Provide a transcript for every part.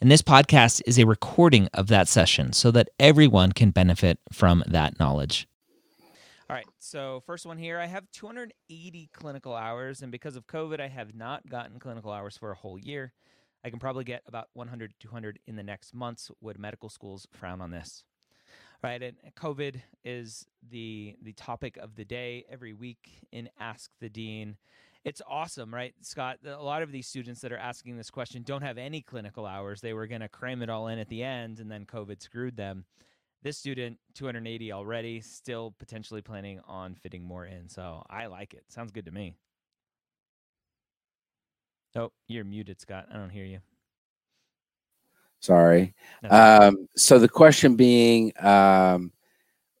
and this podcast is a recording of that session so that everyone can benefit from that knowledge. All right, so first one here I have 280 clinical hours, and because of COVID, I have not gotten clinical hours for a whole year. I can probably get about 100 200 in the next months. Would medical schools frown on this? Right, and COVID is the the topic of the day every week in Ask the Dean it's awesome, right, Scott? A lot of these students that are asking this question don't have any clinical hours. They were going to cram it all in at the end, and then COVID screwed them. This student, 280 already, still potentially planning on fitting more in. So I like it. Sounds good to me. Oh, you're muted, Scott. I don't hear you. Sorry. Um, so the question being, um,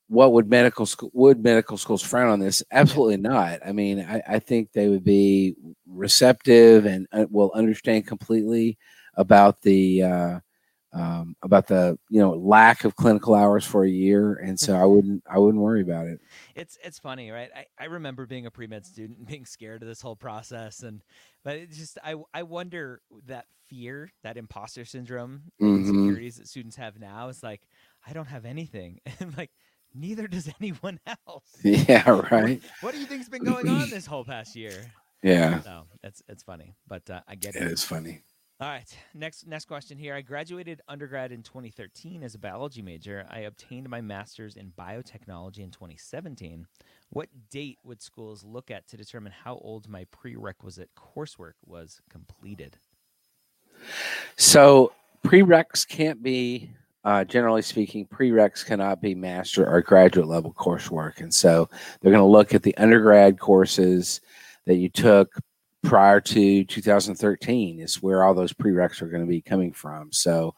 what would medical school would medical schools frown on this? Absolutely not. I mean, I, I think they would be receptive and uh, will understand completely about the uh, um, about the you know lack of clinical hours for a year, and so I wouldn't I wouldn't worry about it. It's it's funny, right? I, I remember being a pre med student and being scared of this whole process, and but it's just I I wonder that fear, that imposter syndrome, mm-hmm. insecurities that students have now. It's like I don't have anything, and like neither does anyone else. Yeah, right. What, do you think's been going on this whole past year? Yeah. So it's it's funny, but uh, I get it. It is funny. All right. Next next question here. I graduated undergrad in 2013 as a biology major. I obtained my master's in biotechnology in 2017. What date would schools look at to determine how old my prerequisite coursework was completed? So prereqs can't be uh, generally speaking, prereqs cannot be master or graduate level coursework. And so they're going to look at the undergrad courses that you took prior to 2013 is where all those prereqs are going to be coming from. So,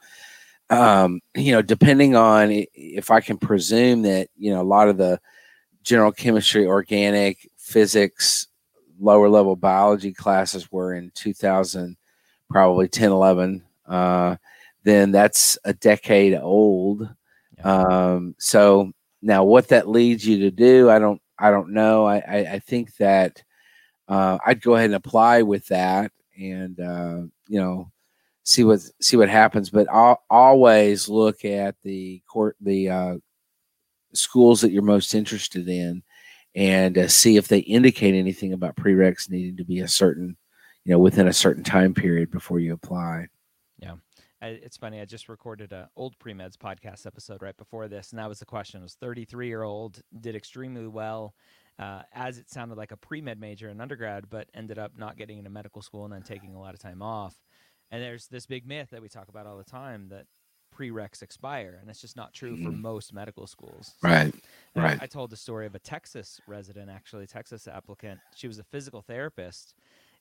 um, you know, depending on if I can presume that, you know, a lot of the general chemistry, organic, physics, lower level biology classes were in 2000, probably 10, 11. Uh, then that's a decade old. Um, so now what that leads you to do, I don't, I don't know. I, I, I think that uh, I'd go ahead and apply with that, and uh, you know, see what see what happens. But I'll always look at the court, the uh, schools that you're most interested in, and uh, see if they indicate anything about prereqs needing to be a certain, you know, within a certain time period before you apply. Yeah. I, it's funny. I just recorded a old pre meds podcast episode right before this, and that was the question. It was 33 year old, did extremely well, uh, as it sounded like a pre med major in undergrad, but ended up not getting into medical school and then taking a lot of time off. And there's this big myth that we talk about all the time that prereqs expire, and it's just not true for most medical schools. So, right. Right. I, I told the story of a Texas resident, actually, Texas applicant. She was a physical therapist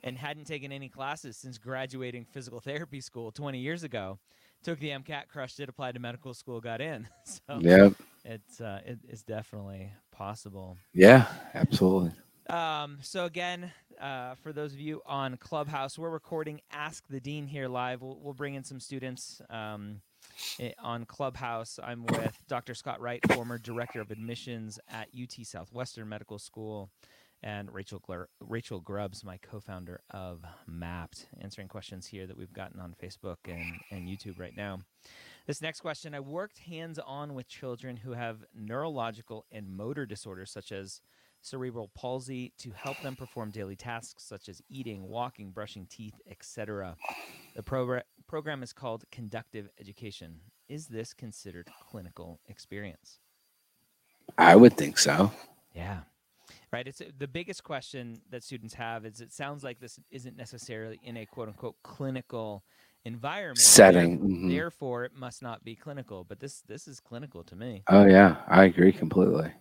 and hadn't taken any classes since graduating physical therapy school 20 years ago. Took the MCAT, crushed it, applied to medical school, got in. So yeah, it's uh, it is definitely possible. Yeah, absolutely. Um, so again, uh, for those of you on Clubhouse, we're recording Ask the Dean here live. We'll, we'll bring in some students um, on Clubhouse. I'm with Dr. Scott Wright, former director of admissions at UT Southwestern Medical School and Rachel Rachel Grubbs, my co-founder of Mappd, answering questions here that we've gotten on Facebook and, and YouTube right now. This next question: I worked hands-on with children who have neurological and motor disorders such as cerebral palsy to help them perform daily tasks such as eating, walking, brushing teeth, etc. The pro- program is called Conductive Education. Is this considered clinical experience? I would think so. Yeah right? It's the biggest question that students have is it sounds like this isn't necessarily in a quote unquote clinical environment setting. Therefore, mm-hmm. therefore, it must not be clinical. But this this is clinical to me. Oh yeah, I agree completely.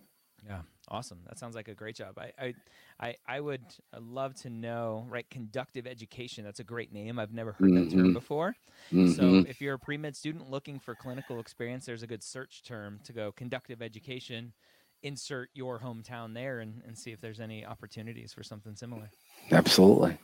Yeah. Awesome. That sounds like a great job. I, I, I, I would uh, love to know, right? Conductive education. That's a great name. I've never heard that term Mhm. before. Mhm. So if you're a pre med student looking for clinical experience, there's a good search term to go conductive education. Insert your hometown there and, and see if there's any opportunities for something similar. Absolutely.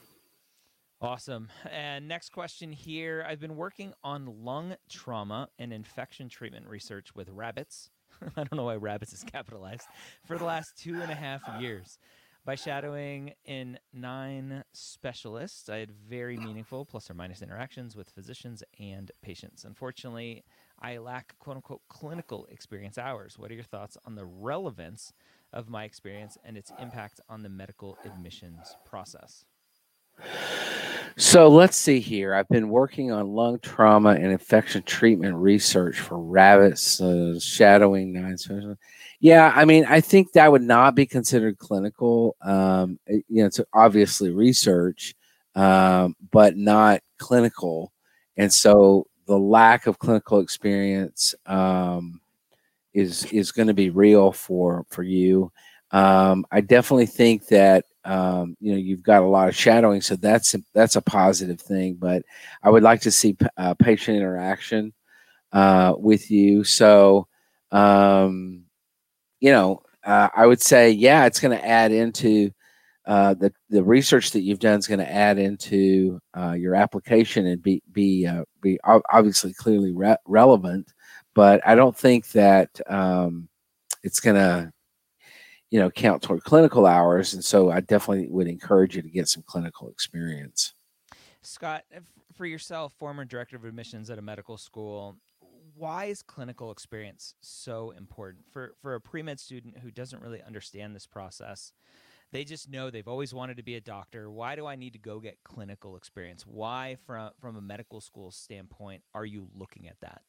Awesome. And next question here. I've been working on lung trauma and infection treatment research with rabbits. I don't know why rabbits is capitalized for the last two and a half years. By shadowing in nine specialists, I had very meaningful plus or minus interactions with physicians and patients. Unfortunately, I lack quote unquote clinical experience hours. What are your thoughts on the relevance of my experience and its impact on the medical admissions process? So let's see here. I've been working on lung trauma and infection treatment research for rabbits, uh, shadowing nine. Yeah, I mean, I think that would not be considered clinical. Um, you know, it's obviously research, um, but not clinical. And so the lack of clinical experience um, is is going to be real for for you. Um, I definitely think that um, you know you've got a lot of shadowing, so that's a, that's a positive thing. But I would like to see p- uh, patient interaction uh, with you. So um, you know, uh, I would say, yeah, it's going to add into uh, the the research that you've done is going to add into uh, your application and be be uh, be obviously clearly re- relevant. But I don't think that um, it's going to you know count toward clinical hours and so i definitely would encourage you to get some clinical experience Scott, for yourself, former director of admissions at a medical school, why is clinical experience so important for for a pre med student who doesn't really understand this process? They just know they've always wanted to be a doctor. Why do I need to go get clinical experience? Why, from from a medical school standpoint, are you looking at that?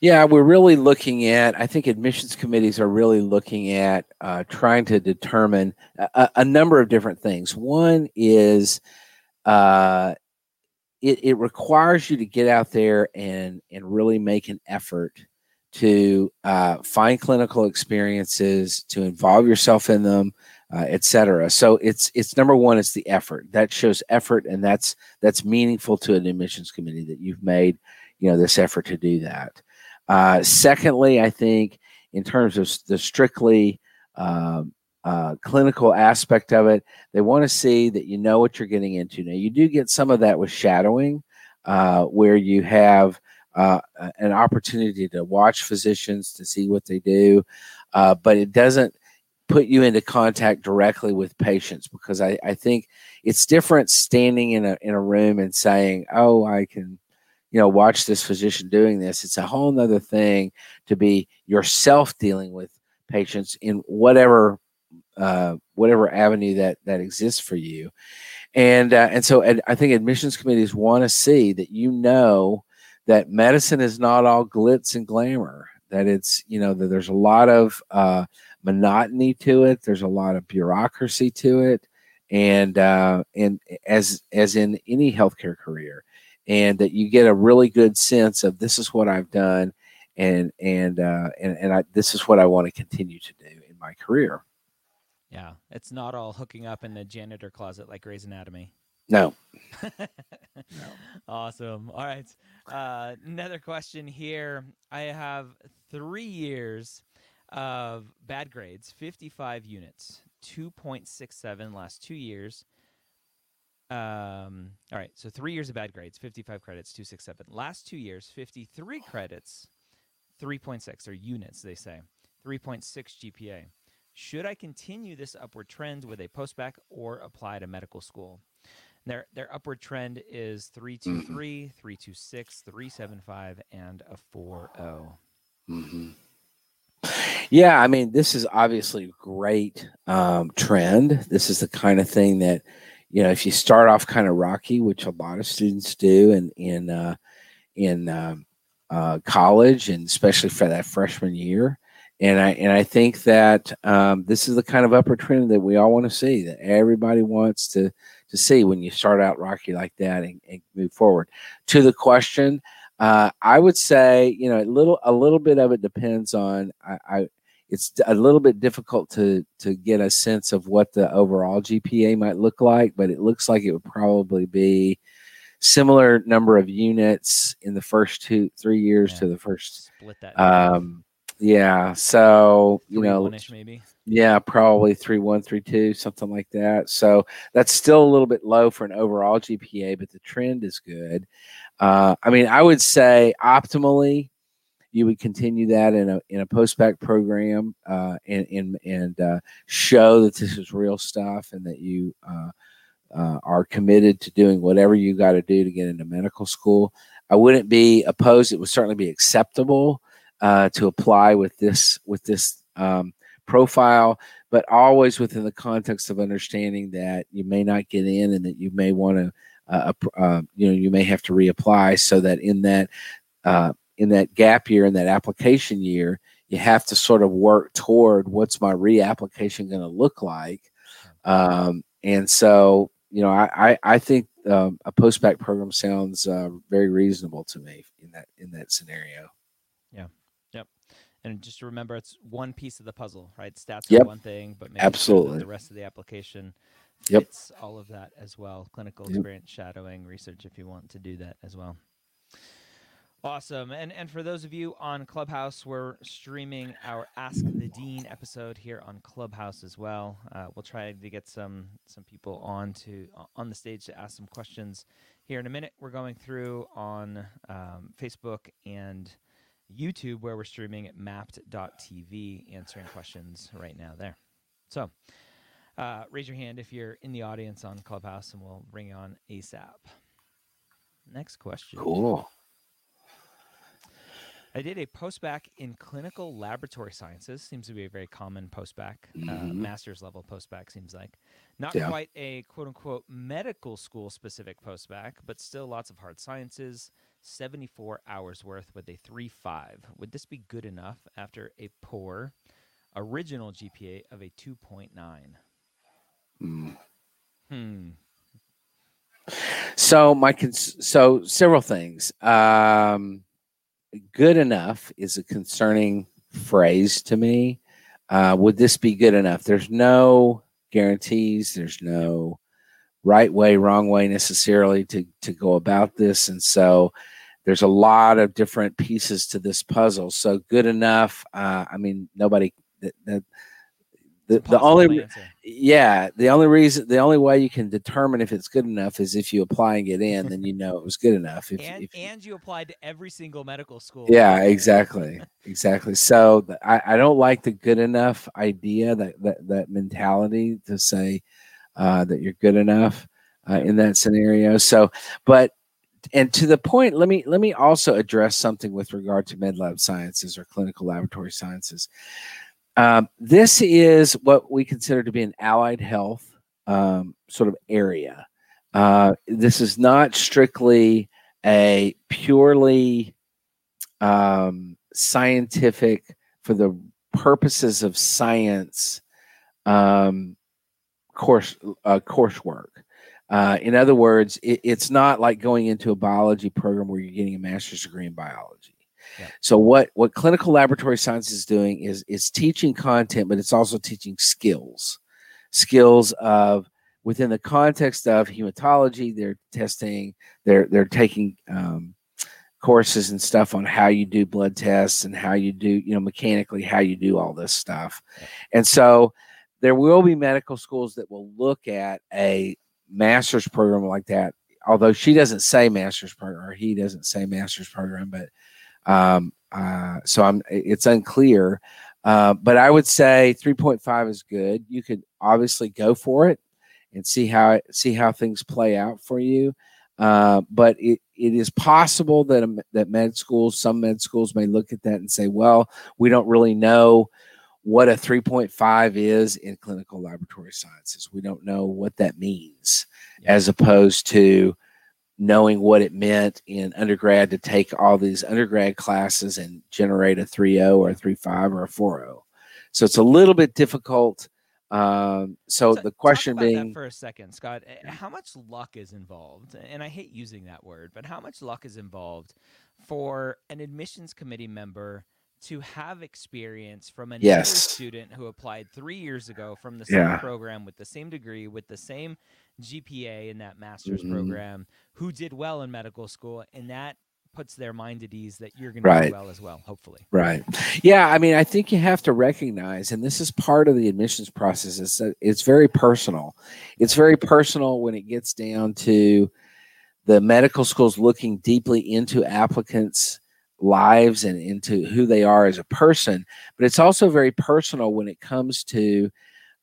yeah we're really looking at i think admissions committees are really looking at uh, trying to determine a, a number of different things one is uh, it, it requires you to get out there and and really make an effort to uh, find clinical experiences to involve yourself in them uh, et cetera. So it's it's number one it's the effort. That shows effort and that's that's meaningful to an admissions committee that you've made you know this effort to do that. Uh, secondly i think in terms of the strictly um, uh, clinical aspect of it they want to see that you know what you're getting into. Now you do get some of that with shadowing uh, where you have uh, an opportunity to watch physicians to see what they do uh, but it doesn't put you into contact directly with patients because I, I think it's different standing in a in a room and saying, "Oh, I can, you know, watch this physician doing this." It's a whole nother thing to be yourself dealing with patients in whatever uh, whatever avenue that that exists for you, and uh, and so I think admissions committees want to see that you know that medicine is not all glitz and glamour. That it's you know that there's a lot of uh, monotony to it. There's a lot of bureaucracy to it, and uh, and as as in any healthcare career, and that you get a really good sense of this is what I've done, and and uh, and and I, this is what I want to continue to do in my career. Yeah, it's not all hooking up in the janitor closet like Grey's Anatomy. No, no. Awesome. All right. Uh, another question here. I have three years of bad grades, 55 units, 2.67 last two years. Um, all right. So three years of bad grades, 55 credits, 267. Last two years, 53 credits, 3.6 or units, they say, 3.6 GPA. Should I continue this upward trend with a postbac or apply to medical school? Their their upward trend is 323, 326, 375, and a oh. 40. Mhm. Yeah, I mean, this is obviously a great um, trend. This is the kind of thing that, you know, if you start off kind of rocky, which a lot of students do in in uh, in um, uh, college, and especially for that freshman year, and I and I think that um, this is the kind of upward trend that we all want to see. That everybody wants to to see when you start out rocky like that and, and move forward. To the question, uh, I would say, you know, a little a little bit of it depends on I, I it's a little bit difficult to to get a sense of what the overall GPA might look like, but it looks like it would probably be similar number of units in the first two three years Yeah. to the first Split that. um yeah so you three know maybe. yeah probably three one three two something like that so that's still a little bit low for an overall gpa but the trend is good uh i mean i would say optimally you would continue that in a in a post-bac program uh and and and uh, show that this is real stuff and that you uh uh, are committed to doing whatever you got to do to get into medical school. I wouldn't be opposed. It would certainly be acceptable uh, to apply with this with this um, profile, but always within the context of understanding that you may not get in and that you may want to, uh, you know, you may have to reapply. So that in that uh, in that gap year, in that application year, you have to sort of work toward what's my reapplication going to look like. Um, and so, you know, I, I, I think um, a post-bac program sounds uh, very reasonable to me in that in that scenario. Yeah yep and just to remember, it's one piece of the puzzle, right? Stats Yep. are one thing, but Absolutely. the rest of the application Yep. fits all of that as well. Clinical Yep. experience, shadowing, research, if you want to do that as well. Awesome. And and for those of you on Clubhouse, we're streaming our Ask the Dean episode here on Clubhouse as well. Uh, we'll try to get some some people on to on the stage to ask some questions here in a minute. We're going through on um, Facebook and YouTube where we're streaming at mappd.tv, answering questions right now there. So uh, raise your hand if you're in the audience on Clubhouse, and we'll bring you on ASAP. Next question. Cool. I did a postbac in clinical laboratory sciences. Seems to be a very common postbac, uh, Mhm. master's level postbac. Seems like not Yeah. quite a quote unquote medical school specific postbac, but still lots of hard sciences. Seventy-four hours worth with a three five. Would this be good enough after a poor original GPA of a two point nine? Mm. Hmm. So my cons- so several things. Um, good enough is a concerning phrase to me. Uh, would this be good enough? There's no guarantees. There's no right way, wrong way necessarily to to go about this, and so there's a lot of different pieces to this puzzle. So good enough. Uh, I mean, nobody. That, that, the, the only answer. yeah, the only reason, the only way you can determine if it's good enough is if you apply and get in, then you know it was good enough. If, and if you- and you applied to every single medical school. yeah, exactly, exactly. So I, I don't like the good enough idea that that, that mentality to say uh, that you're good enough uh, in that scenario. So, but and to the point, let me let me also address something with regard to med lab sciences or clinical laboratory sciences. Um, this is what we consider to be an allied health um, sort of area. Uh, this is not strictly a purely um, scientific, for the purposes of science, um, course uh, coursework. Uh, in other words, it, it's not like going into a biology program where you're getting a master's degree in biology. Yeah. So what what clinical laboratory science is doing is is teaching content, but it's also teaching skills, skills of within the context of hematology. They're testing, they're they're taking um, courses and stuff on how you do blood tests and how you do you know mechanically how you do all this stuff, Yeah. and so there will be medical schools that will look at a master's program like that. Although she doesn't say master's program or he doesn't say master's program, but um, uh, so I'm it's unclear. Uh, but I would say 3.5 is good. You could obviously go for it and see how it, see how things play out for you. Uh, but it, it is possible that that med schools, some med schools, may look at that and say, "Well, we don't really know what a 3.5 is in clinical laboratory sciences. We don't know what that means, Yeah. as opposed to knowing what it meant in undergrad to take all these undergrad classes and generate a 3.0 or a 3.5 or a 4.0. So it's a little bit difficult. Um, so Ta- the question being, for a second, Scott. uh, How much luck is involved? And I hate using that word, but how much luck is involved for an admissions committee member to have experience from another Yes. student who applied three years ago from the same Yeah. program with the same degree, with the same GPA in that master's Mhm. program, who did well in medical school, and that puts their mind at ease that you're going to do well as well, hopefully. Right. Yeah. I mean, I think you have to recognize, and this is part of the admissions process, is that it's very personal. It's very personal when it gets down to the medical schools looking deeply into applicants' lives and into who they are as a person. But it's also very personal when it comes to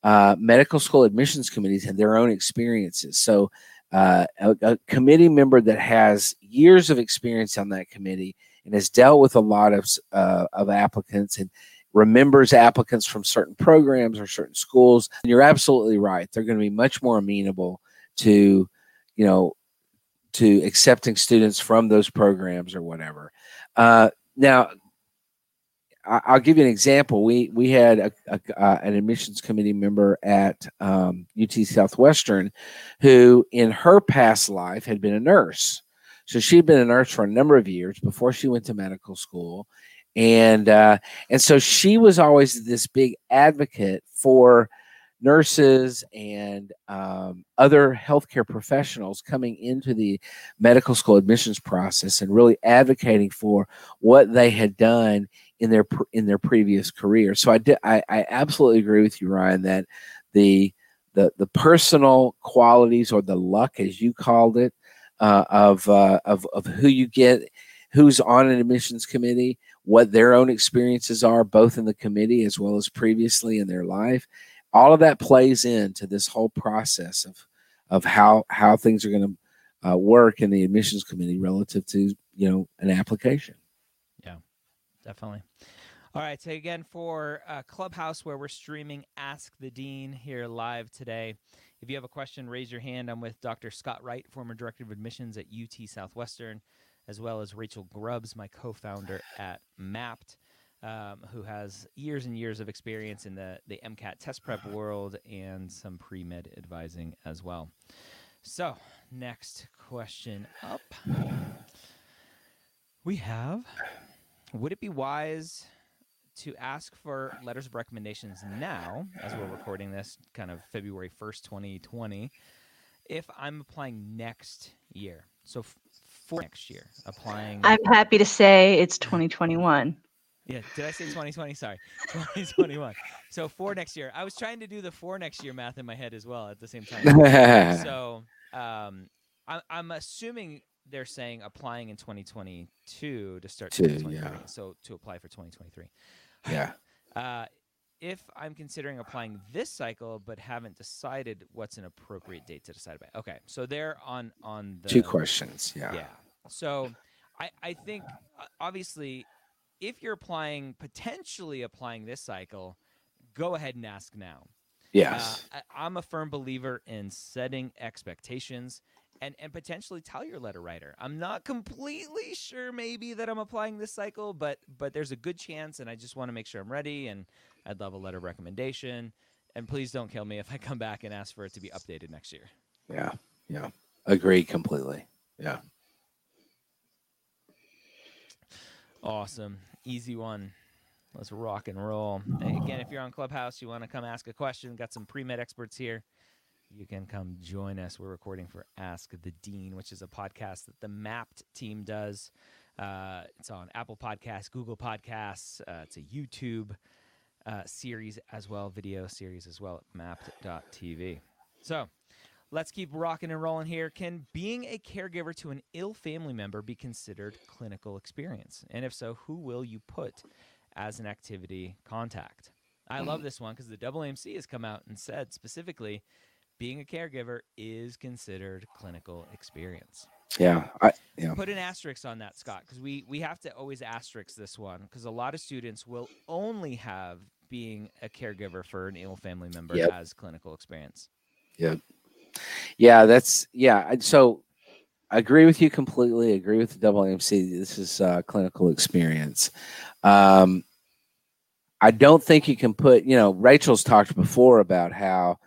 uh, medical school admissions committees and their own experiences. So, uh, a, a committee member that has years of experience on that committee and has dealt with a lot of uh, of applicants and remembers applicants from certain programs or certain schools. And you're absolutely right; they're going to be much more amenable to, you know, to accepting students from those programs or whatever. Uh, now, I'll give you an example. We we had a, a, uh, an admissions committee member at um, UT Southwestern, who in her past life had been a nurse. So she'd been a nurse for a number of years before she went to medical school, and uh, and so she was always this big advocate for nurses and um, other healthcare professionals coming into the medical school admissions process and really advocating for what they had done in their in their previous career. So I did I, I absolutely agree with you, Ryan, that the the the personal qualities or the luck, as you called it, uh, of uh, of of who you get, who's on an admissions committee, what their own experiences are, both in the committee as well as previously in their life. All of that plays into this whole process of of how how things are going to uh, work in the admissions committee relative to you know an application. Yeah, definitely. All right. So, again, for uh, Clubhouse, where we're streaming Ask the Dean here live today, if you have a question, raise your hand. I'm with Dr. Scott Wright, former director of admissions at UT Southwestern, as well as Rachel Grubbs, my co founder at Mappd. Um, who has years and years of experience in the, the MCAT test prep world and some pre med advising as well. So, next question up. We have Would it be wise to ask for letters of recommendations now, as we're recording this kind of February 1st, 2020, if I'm applying next year? So, f- for next year, applying. I'm happy to say it's 2021. Yeah, did I say 2020? Sorry, 2021. So for next year, I was trying to do the for next year math in my head as well at the same time. so um, I, I'm assuming they're saying applying in 2022 to start Two, 2023. yeah. So to apply for 2023. yeah. Uh, if I'm considering applying this cycle but haven't decided what's an appropriate date to decide about, okay, so they're on on the Two questions. Yeah. yeah. So I, I think uh, obviously if you're applying potentially applying this cycle, go ahead and ask now. Yes. Uh, I, I'm a firm believer in setting expectations and, and potentially tell your letter writer. I'm not completely sure maybe that I'm applying this cycle, but but there's a good chance and I just want to make sure I'm ready and I'd love a letter of recommendation. And please don't kill me if I come back and ask for it to be updated next year. yeah. Yeah. Agree completely. Yeah. Awesome. Easy one. Let's rock and roll. Again, if you're on Clubhouse, you want to come ask a question, got some pre med experts here. You can come join us. We're recording for Ask the Dean, which is a podcast that the Mappd team does. Uh, it's on Apple Podcasts, Google Podcasts. Uh, it's a YouTube uh, series as well, video series as well at mappd.tv. So let's keep rocking and rolling here. Can being a caregiver to an ill family member be considered clinical experience? And if so, who will you put as an activity contact? I love this one because the AAMC has come out and said specifically being a caregiver is considered clinical experience. Yeah. I, yeah. Put an asterisk on that, Scott, because we, we have to always asterisk this one because a lot of students will only have being a caregiver for an ill family member Yep. as clinical experience. Yeah. That's, yeah. So I agree with you completely. Agree with the AAMC. This is uh, clinical experience. Um, I don't think you can put, you know, Rachel's talked before about how,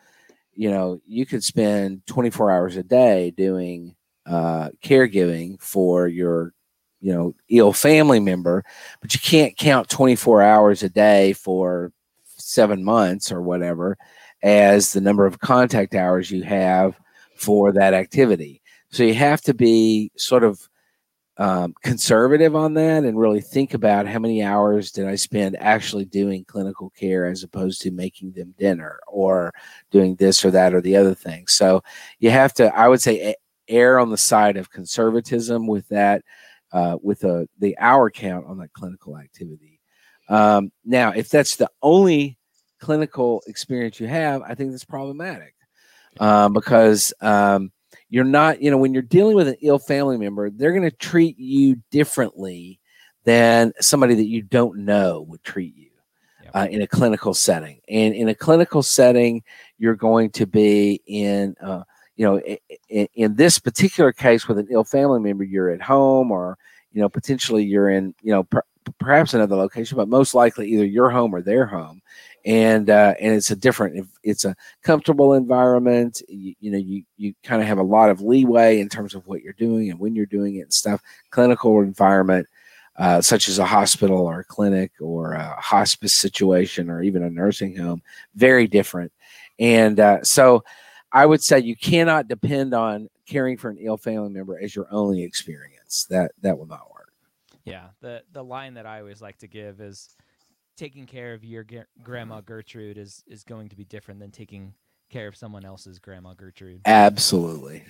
you know, you could spend 24 hours a day doing uh, caregiving for your you know ill family member, but you can't count 24 hours a day for seven months or whatever as the number of contact hours you have for that activity. So you have to be sort of um, conservative on that and really think about how many hours did I spend actually doing clinical care as opposed to making them dinner or doing this or that or the other thing. So you have to, I would say, err on the side of conservatism with that, uh, with a, the hour count on that clinical activity. Um, now, if that's the only clinical experience you have, I think that's problematic um, because um, you're not, you know, when you're dealing with an ill family member, they're going to treat you differently than somebody that you don't know would treat you uh, in a clinical setting. And in a clinical setting, you're going to be in, uh, you know, in, in, this particular case with an ill family member, you're at home or, you know, potentially you're in, you know, perhaps another location, but most likely either your home or their home. And uh, and it's a different it's a comfortable environment. You, you know you you kind of have a lot of leeway in terms of what you're doing and when you're doing it and stuff. Clinical environment uh, such as a hospital or a clinic or a hospice situation or even a nursing home very different. And uh, so i would say you cannot depend on caring for an ill family member as your only experience. That that will not work yeah the the line that i always like to give is taking care of your grandma Gertrude is is going to be different than taking care of someone else's grandma Gertrude. Absolutely.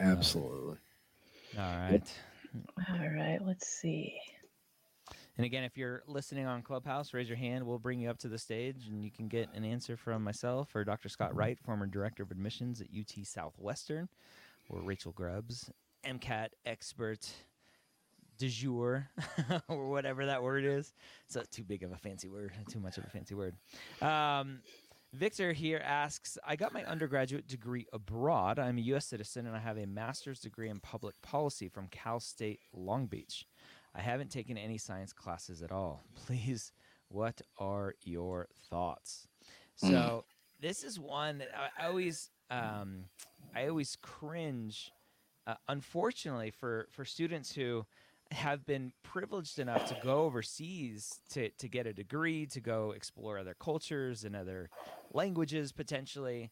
Absolutely. All right. All right, let's see. And again, if you're listening on Clubhouse, raise your hand. We'll bring you up to the stage and you can get an answer from myself or Dr. Scott mm-hmm. Wright, former director of admissions at UT Southwestern, or Rachel Grubbs, MCAT expert de jour or whatever that word is. So too big of a fancy word, too much of a fancy word. Um, Victor here asks I got my undergraduate degree abroad. I'm a U.S. citizen and I have a master's degree in public policy from Cal State Long Beach. I haven't taken any science classes at all. Please, what are your thoughts? Mm. So, this is one that I, always, um, I always cringe. Uh, unfortunately, for for students who have been privileged enough to go overseas to, to get a degree, to go explore other cultures and other languages potentially.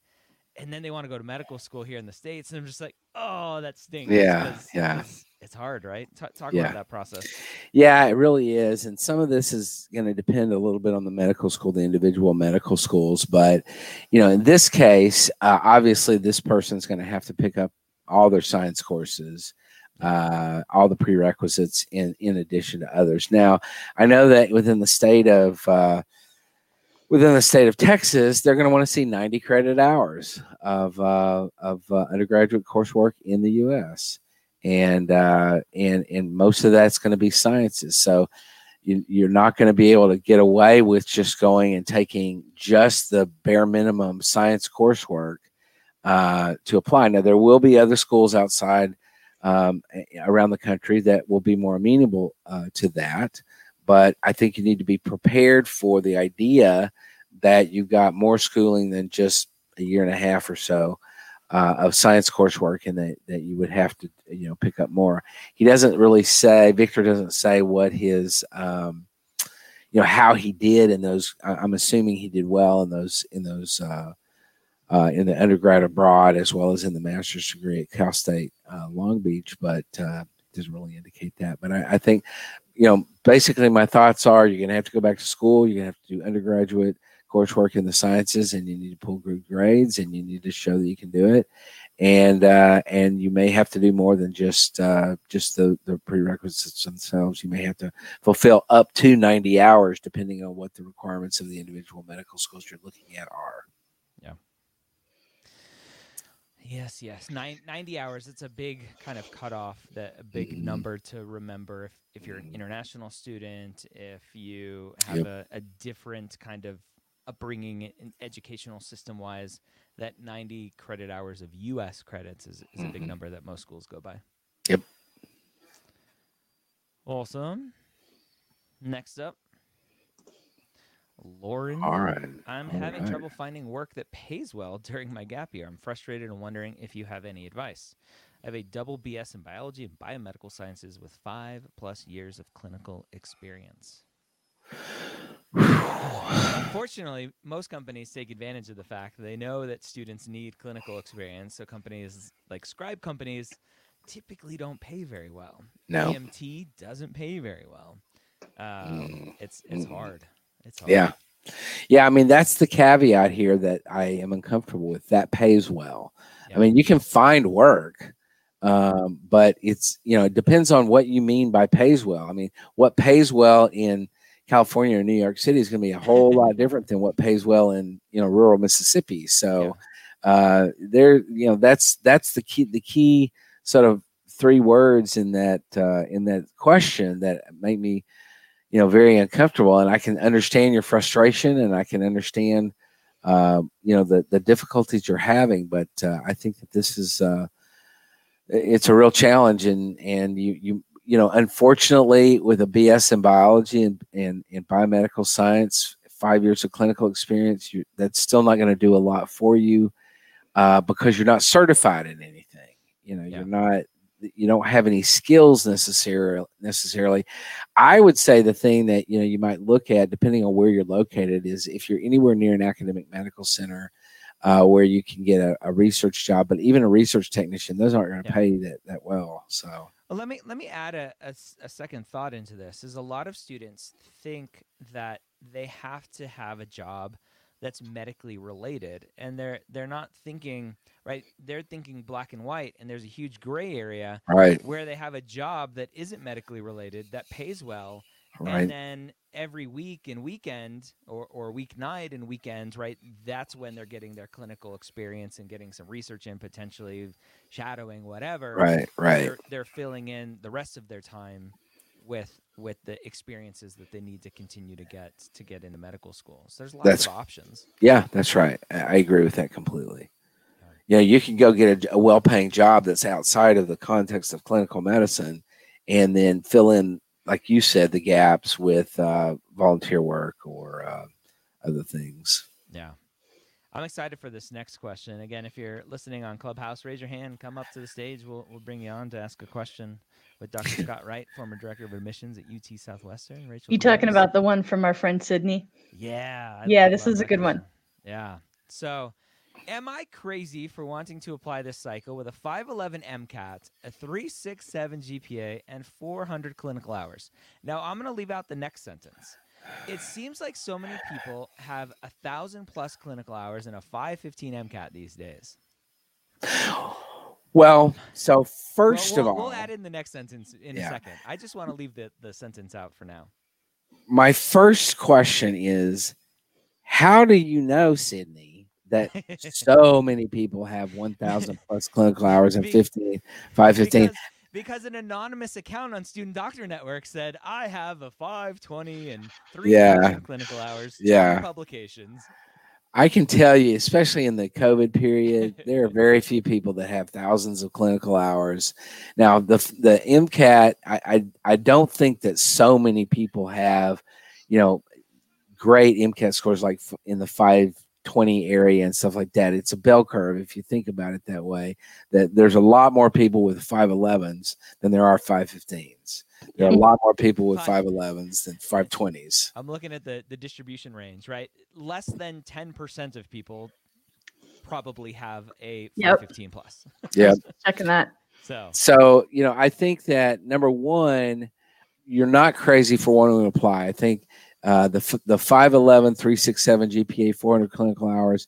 And then they want to go to medical school here in the States. And I'm just like, oh, that stinks. Yeah. Yeah. It's, it's hard, right? T- talk yeah. about that process. Yeah, it really is. And some of this is going to depend a little bit on the medical school, the individual medical schools. But, you know, in this case, uh, obviously, this person's going to have to pick up all their science courses uh, all the prerequisites in in addition to others. Now, I know that within the state of uh, within the state of Texas, they're going to want to see 90 credit hours of uh, of uh, undergraduate coursework in the U.S. and uh, and and most of that's going to be sciences. So you, you're not going to be able to get away with just going and taking just the bare minimum science coursework uh, to apply. Now, there will be other schools outside um, around the country that will be more amenable uh, to that. But I think you need to be prepared for the idea that you've got more schooling than just a year and a half or so uh, of science coursework, and that, that you would have to you know pick up more. He doesn't really say. Victor doesn't say what his um, you know how he did in those. I'm assuming he did well in those in those uh, uh, in the undergrad abroad as well as in the master's degree at Cal State uh, Long Beach, but uh, doesn't really indicate that. But I, I, think, you know, basically my thoughts are you're going to have to go back to school, you're going to have to do undergraduate coursework in the sciences, and you need to pull good grades, and you need to show that you can do it. And uh, and you may have to do more than just uh, just the, the prerequisites themselves. You may have to fulfill up to 90 hours, depending on what the requirements of the individual medical schools you're looking at are. Yes, yes. Nine, 90 hours. It's a big kind of cutoff, that a big mm-hmm. number to remember if, if you're an international student, if you have yep. a, a different kind of upbringing in educational system wise, that 90 credit hours of US credits is, is mm-hmm. a big mm-hmm. number that most schools go by. Yep. Awesome. Next up, Lauren. All right. I'm All having right. trouble finding work that pays well during my gap year. I'm frustrated and wondering if you have any advice. I have a double BS in biology and biomedical sciences with five plus years of clinical experience. Unfortunately, most companies take advantage of the fact that they know that students need clinical experience. So companies like scribe companies typically don't pay very well. No. EMT doesn't pay very well. Um, Mm. It's it's Mm. hard. It's hard. Yeah. Yeah, I mean that's the caveat here that I am uncomfortable with. That pays well. Yeah. I mean, you can find work, um, but it's you know it depends on what you mean by pays well. I mean, what pays well in California or New York City is going to be a whole lot different than what pays well in you know rural Mississippi. So uh, there, you know, that's that's the key. The key sort of three words in that uh, in that question that make me you know very uncomfortable and i can understand your frustration and i can understand uh, you know the the difficulties you're having but uh, i think that this is uh, it's a real challenge and and you you you know unfortunately with a bs in biology and and in biomedical science five years of clinical experience you that's still not going to do a lot for you uh, because you're not certified in anything you know Yeah. you're not you don't have any skills necessarily necessarily i would say the thing that you know you might look at depending on where you're located is if you're anywhere near an academic medical center uh, where you can get a, a research job but even a research technician those aren't going to Yeah. pay that that well so Well, let me let me add a a second thought into this. Is a lot of students think that they have to have a job that's medically related, and they're they're not thinking right. They're thinking black and white, and there's a huge gray area right where they have a job that isn't medically related that pays well, right and then every week and weekend or, or weeknight and weekends, right? That's when they're getting their clinical experience and getting some research in, potentially shadowing, whatever right right they're, they're filling in the rest of their time with with the experiences that they need to continue to get to get into medical school. So there's lots That's- of options. Yeah, that's right. I agree with that completely. Yeah, you can go get a, a well-paying job that's outside of the context of clinical medicine, and then fill in, like you said, the gaps with uh, volunteer work or uh, other things. Yeah. I'm excited for this next question. Again, if you're listening on Clubhouse, raise your hand, come up to the stage. We'll, we'll bring you on to ask a question with Dr. Scott Wright, former director of admissions at UT Southwestern. Rachel You talking about the one from our friend Sydney? Yeah. I Yeah, this is a good one. question. Yeah. So, am I crazy for wanting to apply this cycle with a 511 MCAT, a 367 GPA, and 400 clinical hours? Now, I'm going to leave out the next sentence. It seems like so many people have a thousand plus clinical hours and a 515 MCAT these days. Well, so Well, first we'll, of all, we'll add in the next sentence in Yeah. a second. I just want to leave the, the sentence out for now. my first question is, how do you know, Sydney, that so many people have 1,000 plus clinical hours and Be- 15, 515? Because, an anonymous account on Student Doctor Network said, I have a 520 and 3,000 Yeah. clinical hours, Yeah. publications. I can tell you, especially in the COVID period, there are very few people that have thousands of clinical hours. Now, the the MCAT, I, I I don't think that so many people have, you know, great MCAT scores like in the five twenty area and stuff like that. It's a bell curve if you think about it that way. That there's a lot more people with five elevens than there are five fifteens. There are a lot more people with Five- five elevens than five twenties. I'm looking at the, the distribution range, right? Less than 10% of people probably have a Yep. 515 plus. Yeah. Checking that. So, So, you know, I think that number one, you're not crazy for wanting to apply. I think uh, the the 511, 367 GPA, 400 clinical hours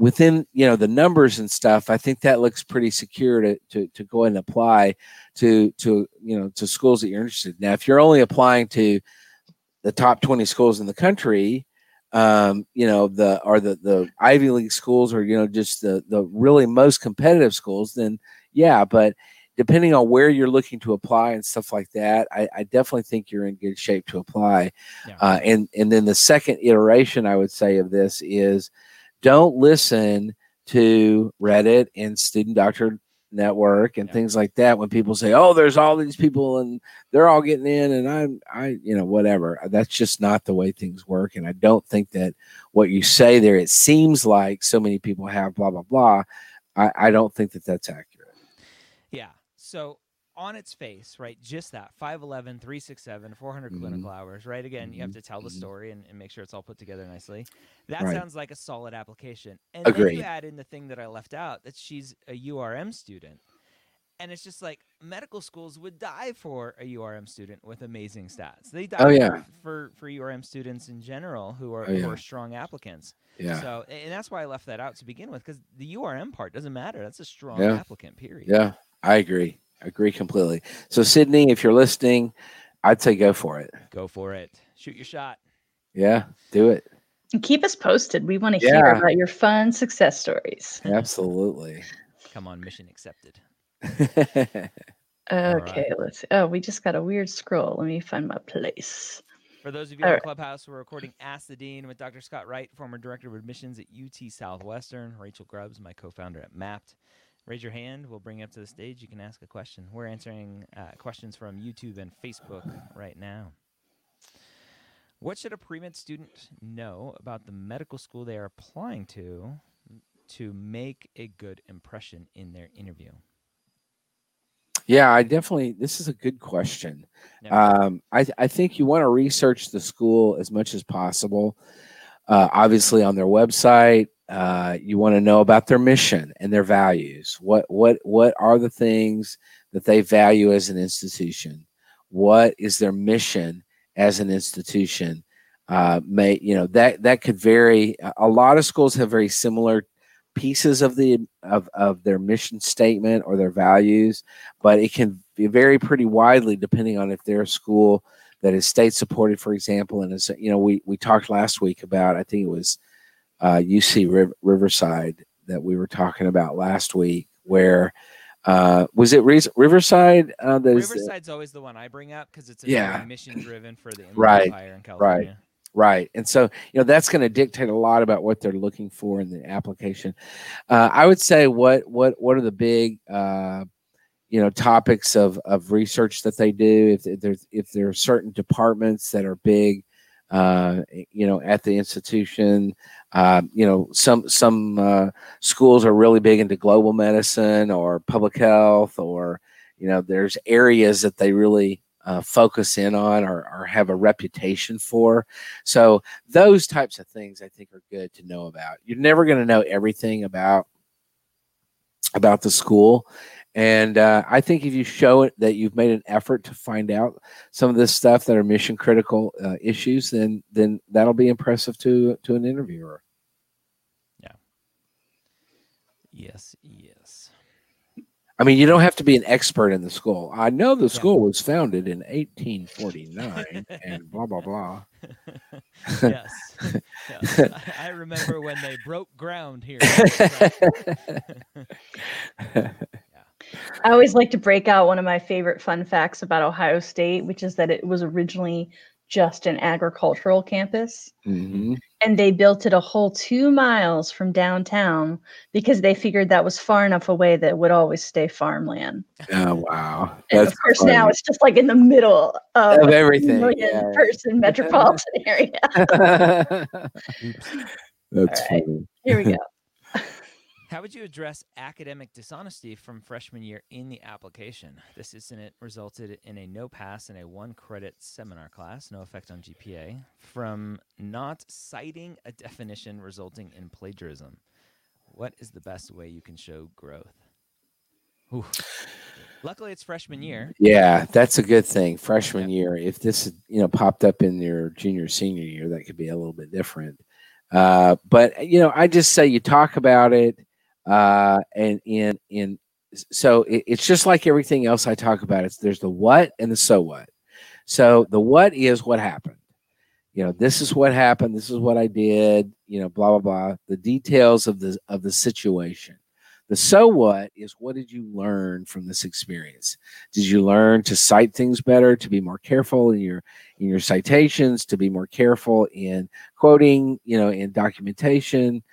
within, you know, the numbers and stuff, I think that looks pretty secure to, to, to go and apply to, to, you know, to schools that you're interested in. Now, if you're only applying to the top 20 schools in the country, um, you know, the, or the, the Ivy League schools or, you know, just the, the really most competitive schools, then yeah, but depending on where you're looking to apply and stuff like that, I, I definitely think you're in good shape to apply. yeah. Uh, and and then the second iteration I would say of this is don't listen to Reddit and Student Doctor Network and Yeah. things like that when people say, "Oh, there's all these people and they're all getting in," and I'm I you know whatever. That's just not the way things work, and I don't think that what you say there. It seems like so many people have blah blah blah. I, I don't think that that's accurate. So on its face, right, just that 5'11, 367, 400 Mhm. clinical hours, right? Again, you have Mhm. to tell the Mhm. story and, and make sure it's all put together nicely. That Right. sounds like a solid application. And then you add in the thing that I left out that she's a URM student. And it's just like medical schools would die for a URM student with amazing stats. They die Oh, yeah. for, for URM students in general who are, Oh, who yeah. are strong applicants. Yeah. So, and that's why I left that out to begin with, because the URM part doesn't matter. That's a strong Yeah. applicant, period. Yeah. I agree. I agree completely. So, Sydney, if you're listening, I'd say go for it. Go for it. Shoot your shot. Yeah. Do it. And keep us posted. We want to hear about your fun success stories. Absolutely. Come on, mission accepted. Okay, right. let's see. Oh, we just got a weird scroll. Let me find my place. For those of you All in the right. clubhouse, we're recording Ask the Dean with Dr. Scott Wright, former director of admissions at UT Southwestern. Rachel Grubbs, my co-founder at Mappd. Raise your hand. We'll bring you up to the stage. You can ask a question. We're answering uh, questions from YouTube and Facebook right now. What should a pre-med student know about the medical school they are applying to to make a good impression in their interview? yeah, I definitely, this is a good question. Yeah. Um, I, I think you want to research the school as much as possible. Uh, obviously, on their website, uh, you want to know about their mission and their values. What what what are the things that they value as an institution? What is their mission as an institution? Uh, may you know that that could vary. A- lot of schools have very similar pieces of the of, of their mission statement or their values but it can vary pretty widely depending on if they're a school that is state supported, for example. And as you know, we, we talked last week about, I think it was uh, UC Riv- Riverside that we were talking about last week, where uh, was it Ris- Riverside? Uh, that is- Riverside's always the one I bring up because it's a Yeah. mission driven for the Right, Empire in California. Right. And so, you know, that's going to dictate a lot about what they're looking for in the application. Uh, I would say what what what are the big uh, you know topics of of research that they do if, if there's if there are certain departments that are big uh, you know at the institution. Um, you know some some uh, schools are really big into global medicine or public health or you know there's areas that they really uh, focus in on or, or have a reputation for. So those types of things i think are good to know about. You're never going to know everything about about the school and uh, i think if you show it that you've made an effort to find out some of this stuff that are mission critical uh, issues then then that'll be impressive to to an interviewer Yeah. Yes, yes. i mean you don't have to be an expert in the school i know the Yeah. school was founded in 1849 and blah blah blah yes. yes. I remember when they broke ground here. I always like to break out one of my favorite fun facts about Ohio State, which is that it was originally just an agricultural campus. Mhm. And they built it a whole two miles from downtown because they figured that was far enough away that it would always stay farmland. oh wow And That's of course, now it's just like in the middle of, of everything million yeah. person metropolitan area. That's right. funny Here we go. How would you address academic dishonesty from freshman year in the application? This incident resulted in a no pass in a one credit seminar class, no effect on GPA, from not citing a definition resulting in plagiarism. What is the best way you can show growth? Ooh. Luckily, it's freshman year. Yeah, that's a good thing. Freshman year, if this you know popped up in your junior senior year, that could be a little bit different. Uh, but you know, I just say you talk about it, uh, and in in so it, it's just like everything else I talk about. It's there's the what and the so what. So the what is what happened. You know, this is what happened. This is what I did. You know, blah blah blah. The details of the of the situation. The so what is what did you learn from this experience? Did you learn to cite things better, to be more careful in your in your citations, to be more careful in quoting, you know, in documentation?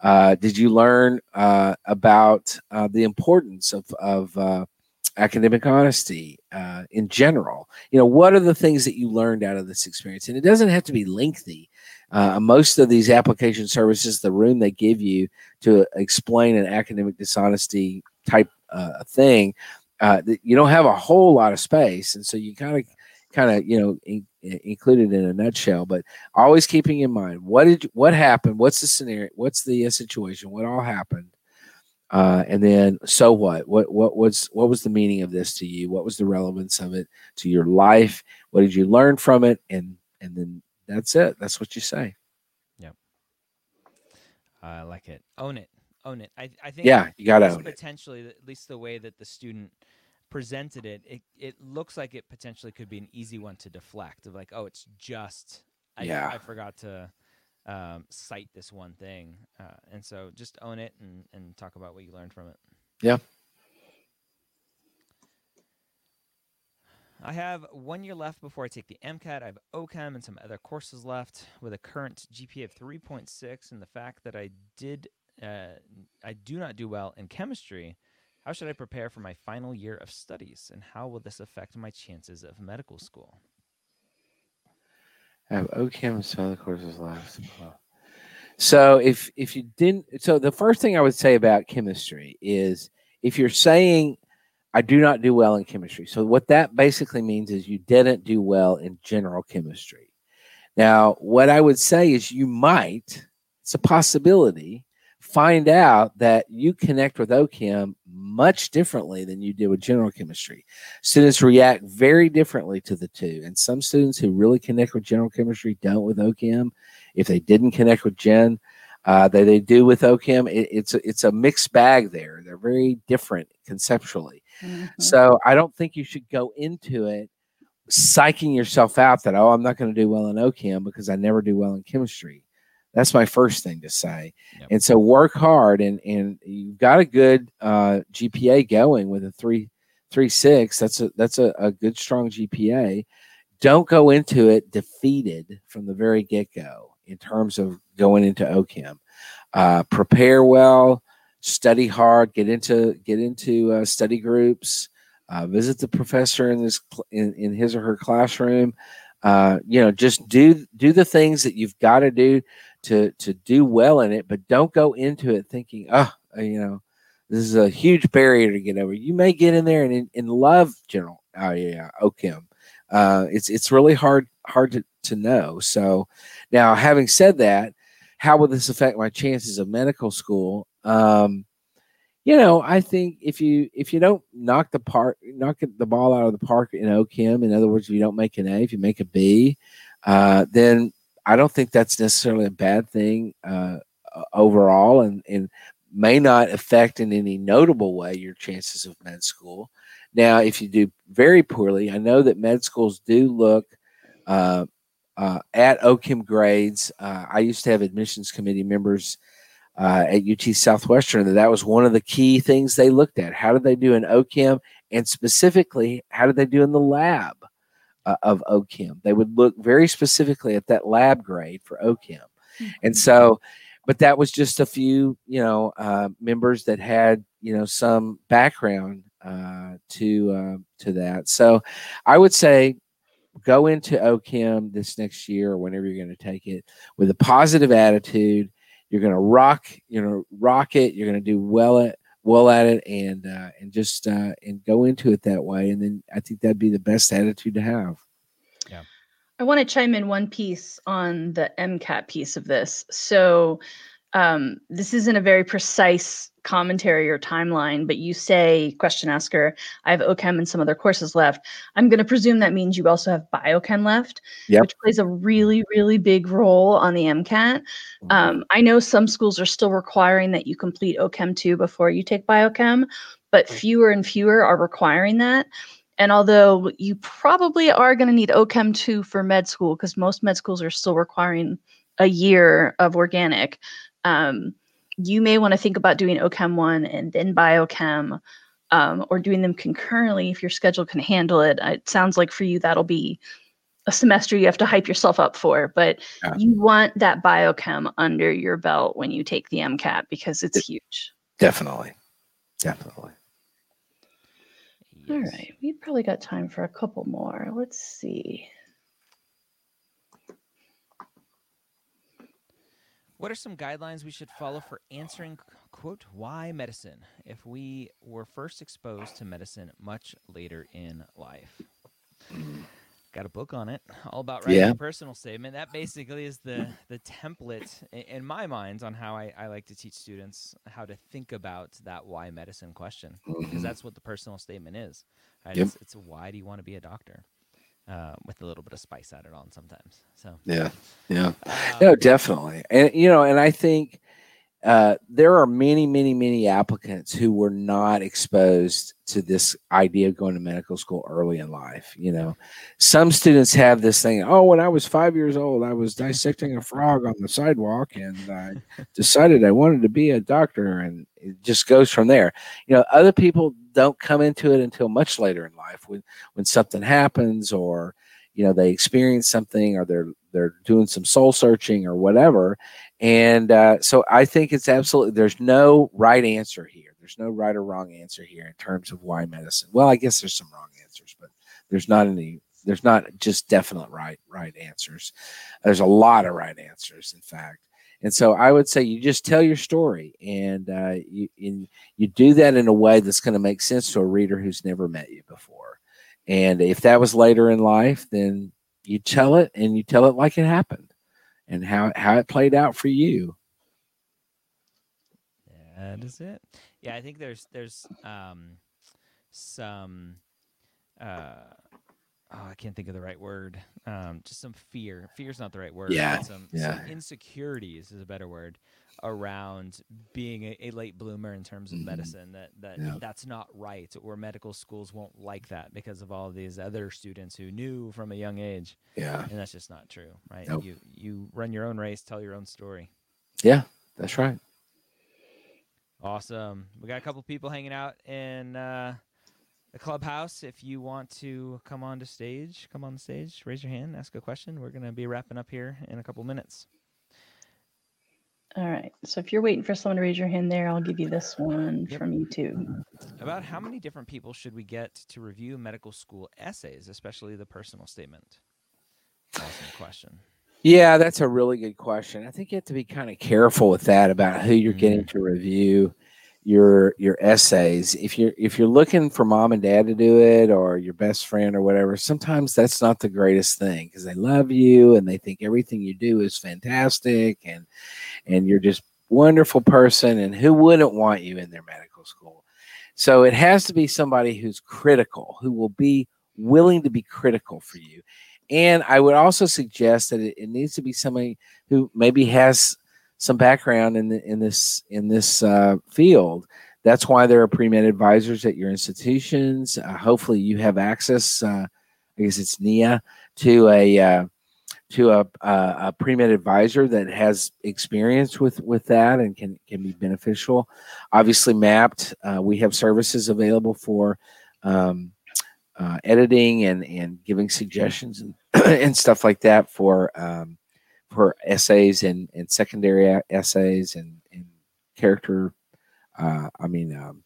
Uh, did you learn uh, about uh, the importance of of uh, academic honesty uh, in general? You know, what are the things that you learned out of this experience? And it doesn't have to be lengthy. Uh, most of these application services, the room they give you to explain an academic dishonesty type thing you don't have a whole lot of space, and so you kind of kind of you know in, include it in a nutshell. But always keeping in mind what did what happened, what's the scenario, what's the uh, situation, what all happened, uh, and then so what? What what was what was the meaning of this to you? What was the relevance of it to your life? What did you learn from it? And and then that's it. That's what you say. Yep. I like it. Own it. Own it. I I think yeah, you got to own potentially, at least the way that the student presented it, it it looks like it potentially could be an easy one to deflect of like, oh, it's just I, yeah. I forgot to um, cite this one thing, uh, and so just own it and and talk about what you learned from it. Yeah. I have one year left before I take the MCAT. I have OChem and some other courses left with a current GPA of 3.6, and the fact that I did uh, I do not do well in chemistry how should I prepare for my final year of studies, and how will this affect my chances of medical school? I have OChem some other courses left. So if if you didn't, so the first thing I would say about chemistry is if you're saying I do not do well in chemistry, so what that basically means is you didn't do well in general chemistry. Now, what I would say is you might, it's a possibility, find out that you connect with OChem much differently than you do with general chemistry. Students react very differently to the two. And some students who really connect with general chemistry don't with OChem. If they didn't connect with Gen, uh, they, they do with OChem. It, it's, a, it's a mixed bag there. They're very different conceptually. Mm-hmm. So I don't think you should go into it psyching yourself out that, oh, I'm not going to do well in OChem because I never do well in chemistry. That's my first thing to say. Yep. And so work hard and and you've got a good uh, GPA going with a three three six. That's a that's a, a good strong GPA. Don't go into it defeated from the very get go in terms of going into OChem. Uh, prepare well, study hard, get into get into uh, study groups, uh, visit the professor in this in, in his or her classroom. Uh, you know, just do do the things that you've got to do to to do well in it, but don't go into it thinking, oh, you know, this is a huge barrier to get over. You may get in there and, and love general. Oh yeah, OChem. Uh, it's it's really hard hard to, to know. So now, having said that, how will this affect my chances of medical school? Um, you know, I think if you if you don't knock the park knock the ball out of the park in OChem, in other words, if you don't make an A, if you make a B, uh, then I don't think that's necessarily a bad thing uh, overall, and, and may not affect in any notable way your chances of med school. Now, if you do very poorly, I know that med schools do look uh, uh, at OChem grades. Uh, I used to have admissions committee members uh, at UT Southwestern that that was one of the key things they looked at. How did they do in OChem, and specifically, how did they do in the lab? uh, of OChem. They would look very specifically at that lab grade for OChem. Mm-hmm. And so, but that was just a few, you know, uh, members that had, you know, some background uh, to uh, to that. So, I would say go into OChem this next year or whenever you're going to take it with a positive attitude. You're going to rock, you know, rock it. You're going to do well at well at it and uh, and just uh, and go into it that way. And then I think that'd be the best attitude to have. Yeah. I want to chime in one piece on the MCAT piece of this. So um, this isn't a very precise commentary or timeline, but you say, question asker, I have OChem and some other courses left. I'm going to presume that means you also have biochem left, yep. which plays a really, really big role on the MCAT. Mm-hmm. Um, I know some schools are still requiring that you complete OChem 2 before you take biochem, but fewer and fewer are requiring that. And although you probably are going to need OChem 2 for med school, because most med schools are still requiring a year of organic, um, you may want to think about doing OChem 1 and then biochem um, or doing them concurrently if your schedule can handle it. It sounds like for you that'll be a semester you have to hype yourself up for, but yeah. you want that biochem under your belt when you take the MCAT because it's it, huge. Definitely. Definitely. Yes. All right. We've probably got time for a couple more. Let's see. What are some guidelines we should follow for answering quote, why medicine? If we were first exposed to medicine much later in life. Got a book on it, all about writing Yeah. a personal statement. That basically is the the template in my mind on how I, I like to teach students how to think about that why medicine question because Mhm. that's what the personal statement is. Right? Yep. It's, it's a why do you want to be a doctor, uh, with a little bit of spice added on sometimes. So Yeah. Yeah. um, No, definitely. And you know, and I think uh, there are many, many, many applicants who were not exposed to this idea of going to medical school early in life. You know, some students have this thing. Oh, when I was five years old, I was dissecting a frog on the sidewalk, and I decided I wanted to be a doctor, and it just goes from there. You know, other people don't come into it until much later in life when when something happens or you know they experience something or they're they're doing some soul searching or whatever and uh, so i think it's absolutely there's no right answer here. There's no right or wrong answer here in terms of why medicine well i guess there's some wrong answers but there's not any there's not just definite right right answers. There's a lot of right answers in fact. And so i would say you just tell your story and uh, you and you do that in a way that's going to make sense to a reader who's never met you before. And if that was later in life, then you tell it and you tell it like it happened and how, how it played out for you. That is it. Yeah, I think there's there's um some uh oh I can't think of the right word. Um just some fear. Fear's not the right word. Yeah, Some, yeah. some insecurities is a better word around being a, a late bloomer in terms of Mhm. medicine that that Yeah. that's not right or medical schools won't like that because of all these other students who knew from a young age Yeah. and that's just not true right Nope. you you run your own race tell your own story Yeah, that's right. Awesome. We got a couple people hanging out in uh, the clubhouse. If you want to come on to stage, come on the stage, raise your hand, ask a question. We're going to be wrapping up here in a couple minutes. All right. So if you're waiting for someone to raise your hand there, I'll give you this one Yep. from YouTube. About how many different people should we get to review medical school essays, especially the personal statement? Awesome question. Yeah, that's a really good question. I think you have to be kind of careful with that about who you're getting mm-hmm. to review your your essays. If you're if you're looking for mom and dad to do it or your best friend or whatever, sometimes that's not the greatest thing because they love you and they think everything you do is fantastic and and you're just wonderful person and who wouldn't want you in their medical school. So it has to be somebody who's critical, who will be willing to be critical for you. And I would also suggest that it, it needs to be somebody who maybe has some background in the, in this in this uh, field. That's why there are pre med advisors at your institutions. Uh, hopefully, you have access. Uh, I guess it's NIA to a uh, to a, a, pre med advisor that has experience with with that and can can be beneficial. Obviously, Mappd. Uh, we have services available for. Um, uh, editing and and giving suggestions and, and stuff like that for um, for essays and and secondary essays and and character uh, I mean um,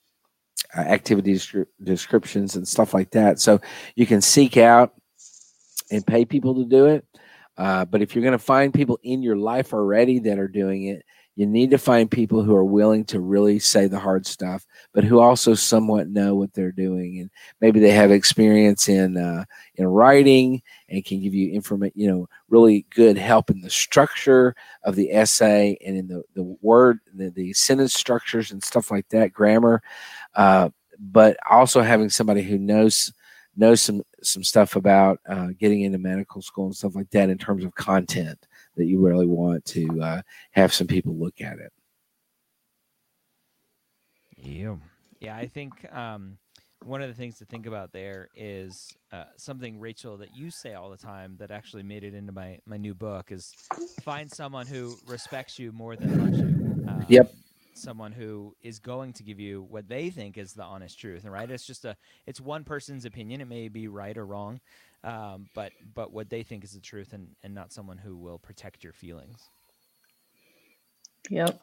uh, activity descri- descriptions and stuff like that. So you can seek out and pay people to do it. Uh, but if you're going to find people in your life already that are doing it, you need to find people who are willing to really say the hard stuff, but who also somewhat know what they're doing. And maybe they have experience in uh, in writing and can give you information you know really good help in the structure of the essay and in the, the word the, the sentence structures and stuff like that grammar. Uh, but also having somebody who knows knows some some stuff about uh, getting into medical school and stuff like that in terms of content that you really want to uh, have some people look at it Yeah. Yeah, I think um, one of the things to think about there is uh, something, Rachel, that you say all the time that actually made it into my, my new book is find someone who respects you more than loves you. Um, Yep. Someone who is going to give you what they think is the honest truth, and right? It's just a, it's one person's opinion. It may be right or wrong, um, but but what they think is the truth, and and not someone who will protect your feelings. Yep.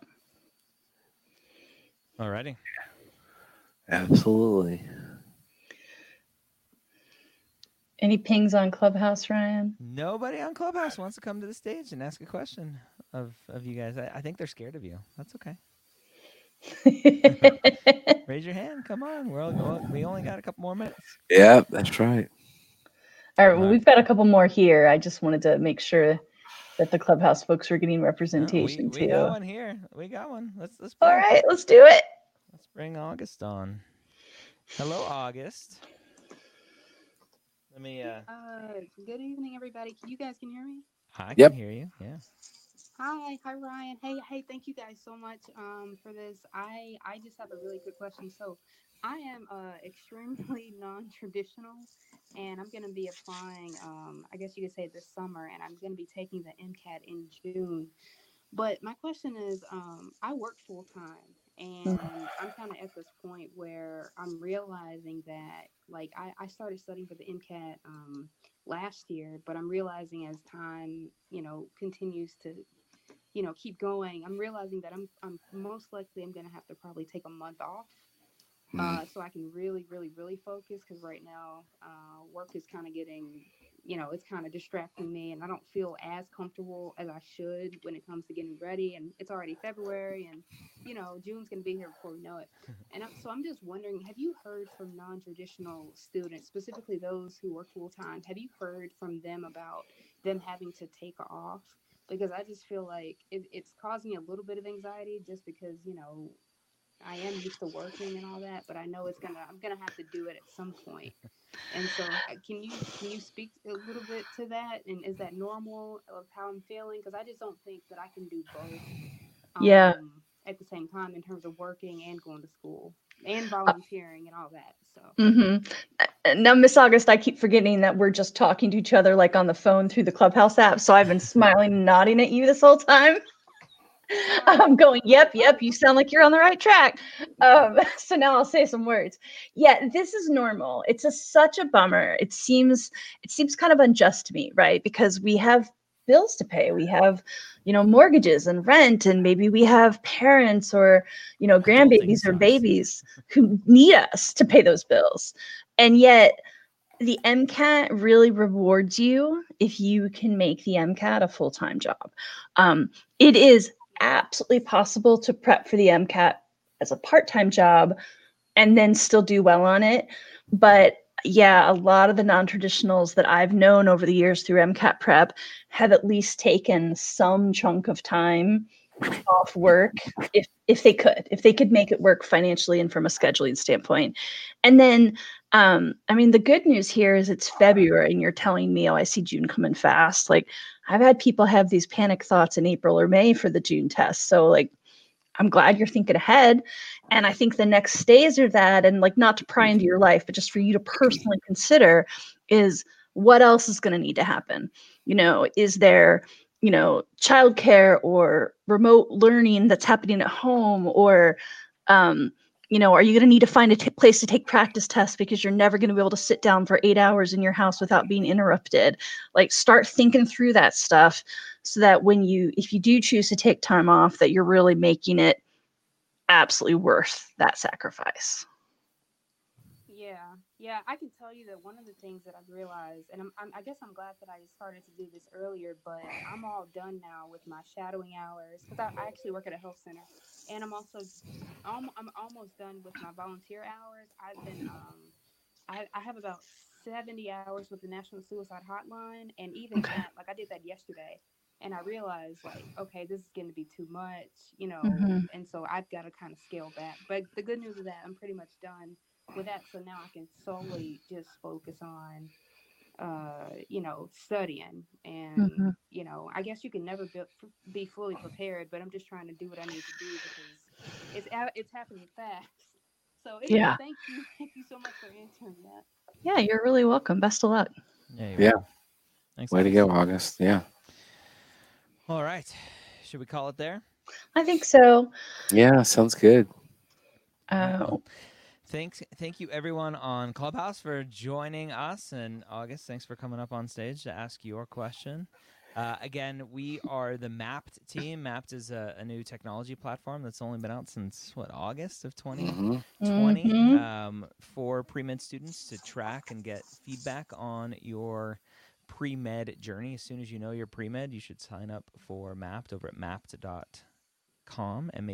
Alrighty. absolutely Any pings on Clubhouse, Ryan? Nobody on Clubhouse wants to come to the stage and ask a question of, of you guys. I, I think they're scared of you. That's okay. Raise your hand. Come on. We're all, we only got a couple more minutes. Yeah, that's right. All right, well, we've got a couple more here. I just wanted to make sure that the clubhouse folks were getting representation we, we too. got one here. We got one. Let's let's. All bring- right, let's do it. Let's bring August on. Hello, August. Let me. uh Uh, good evening, everybody. Can you guys can hear me? I Yep. can hear you. Yeah. Hi, hi, Ryan. Hey, hey, thank you guys so much um for this. I I just have a really quick question. So, I am uh extremely non-traditional, and I'm gonna be applying. Um, I guess you could say this summer, and I'm gonna be taking the MCAT in June. But my question is, um, I work full time, and I'm kind of at this point where I'm realizing that, like, I, I started studying for the MCAT um, last year, but I'm realizing as time, you know, continues to, you know, keep going, I'm realizing that I'm, I'm most likely I'm gonna have to probably take a month off, uh, so I can really, really, really focus. Because right now, uh, work is kind of getting, you know, it's kind of distracting me, and I don't feel as comfortable as I should when it comes to getting ready. And it's already February, and you know, June's gonna be here before we know it. And I'm, so I'm just wondering, have you heard from non-traditional students, specifically those who work full time? Have you heard from them about them having to take off? Because I just feel like it, it's causing a little bit of anxiety, just because you know I am used to working and all that, but I know it's gonna I'm gonna have to do it at some point. And so, uh, can you can you speak a little bit to that? And is that normal of how I'm feeling? Because I just don't think that I can do both. Yeah. um, At the same time, in terms of working and going to school and volunteering and all that. So. Mm-hmm. Now, Miss August, I keep forgetting that we're just talking to each other like on the phone through the Clubhouse app. So I've been smiling and nodding at you this whole time. I'm going, yep, yep, you sound like you're on the right track. Um, so now I'll say some words. Yeah, this is normal. It's a, such a bummer. It seems it seems kind of unjust to me, right? Because we have bills to pay. We have, you know, mortgages and rent, and maybe we have parents or, you know, grandbabies or babies who need us to pay those bills. And yet the MCAT really rewards you if you can make the MCAT a full time job. Um, it is absolutely possible to prep for the MCAT as a part time job and then still do well on it. But yeah, a lot of the non traditionals that I've known over the years through MCAT prep have at least taken some chunk of time off work if if they could if they could make it work financially and from a scheduling standpoint and then um i mean the good news here is it's february and you're telling me oh i see june coming fast like i've had people have these panic thoughts in april or may for the june test. So like i'm glad you're thinking ahead. And i think the next stage of that and like not to pry into your life but just for you to personally consider is what else is going to need to happen? You know is there you know childcare or remote learning that's happening at home or um, you know are you going to need to find a t- place to take practice tests because you're never going to be able to sit down for eight hours in your house without being interrupted? Like start thinking through that stuff so that when you if you do choose to take time off that you're really making it absolutely worth that sacrifice Yeah, I can tell you that one of the things that I've realized, and I'm, I'm, I guess I'm glad that I started to do this earlier, but I'm all done now with my shadowing hours because I, I actually work at a health center, and I'm also, I'm, I'm almost done with my volunteer hours. I've been, um, I, I have about 70 hours with the National Suicide Hotline, and even Okay. that, like I did that yesterday, and I realized like, okay, this is going to be too much, you know, Mhm. and so I've got to kind of scale back. But the good news is that I'm pretty much done with that so now i can solely just focus on uh you know studying and Mhm. you know i guess you can never be, be fully prepared but i'm just trying to do what i need to do because it's a- it's happening fast so anyway, Yeah. thank you thank you so much for answering that yeah you're really welcome best of luck Yeah. you're Yeah. Thanks. Way to go, August. Yeah. All right. Should we call it there? i think so Yeah, sounds good. All right, uh, well, Thanks, thank you everyone on Clubhouse for joining us, and August, thanks for coming up on stage to ask your question. Uh, again, we are the Mappd team. Mappd is a, a new technology platform that's only been out since what August of 2020 Mhm. Mhm. um, for pre med students to track and get feedback on your pre med journey. As soon as you know your pre med, you should sign up for Mappd over at mappd.com, M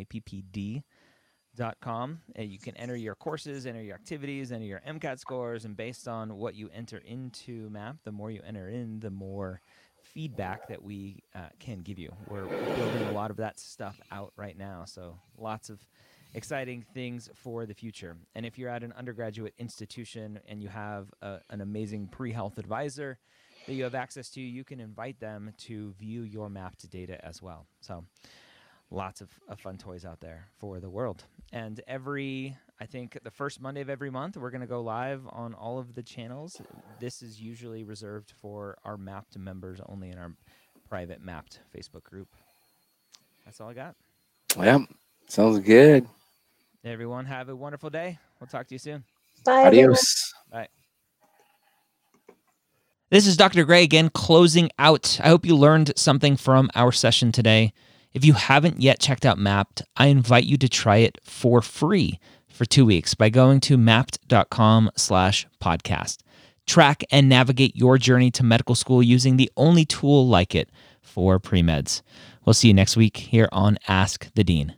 mappd.com. And you can enter your courses, enter your activities, enter your MCAT scores, and based on what you enter into MAP, the more you enter in, the more feedback that we uh, can give you. We're building a lot of that stuff out right now, so lots of exciting things for the future. And if you're at an undergraduate institution and you have a, an amazing pre-health advisor that you have access to, you can invite them to view your Mappd data as well. So lots of, of fun toys out there for the world. And every, I think, the first Monday of every month, we're going to go live on all of the channels. This is usually reserved for our Mappd members only in our private Mappd Facebook group. That's all I got. Yep. Sounds good. Everyone, have a wonderful day. We'll talk to you soon. Bye. everyone. Adios. Bye. This is Dr. Gray again, closing out. I hope you learned something from our session today. If you haven't yet checked out Mappd, I invite you to try it for free for two weeks by going to mappd.com slash podcast. Track and navigate your journey to medical school using the only tool like it for pre-meds. We'll see you next week here on Ask the Dean.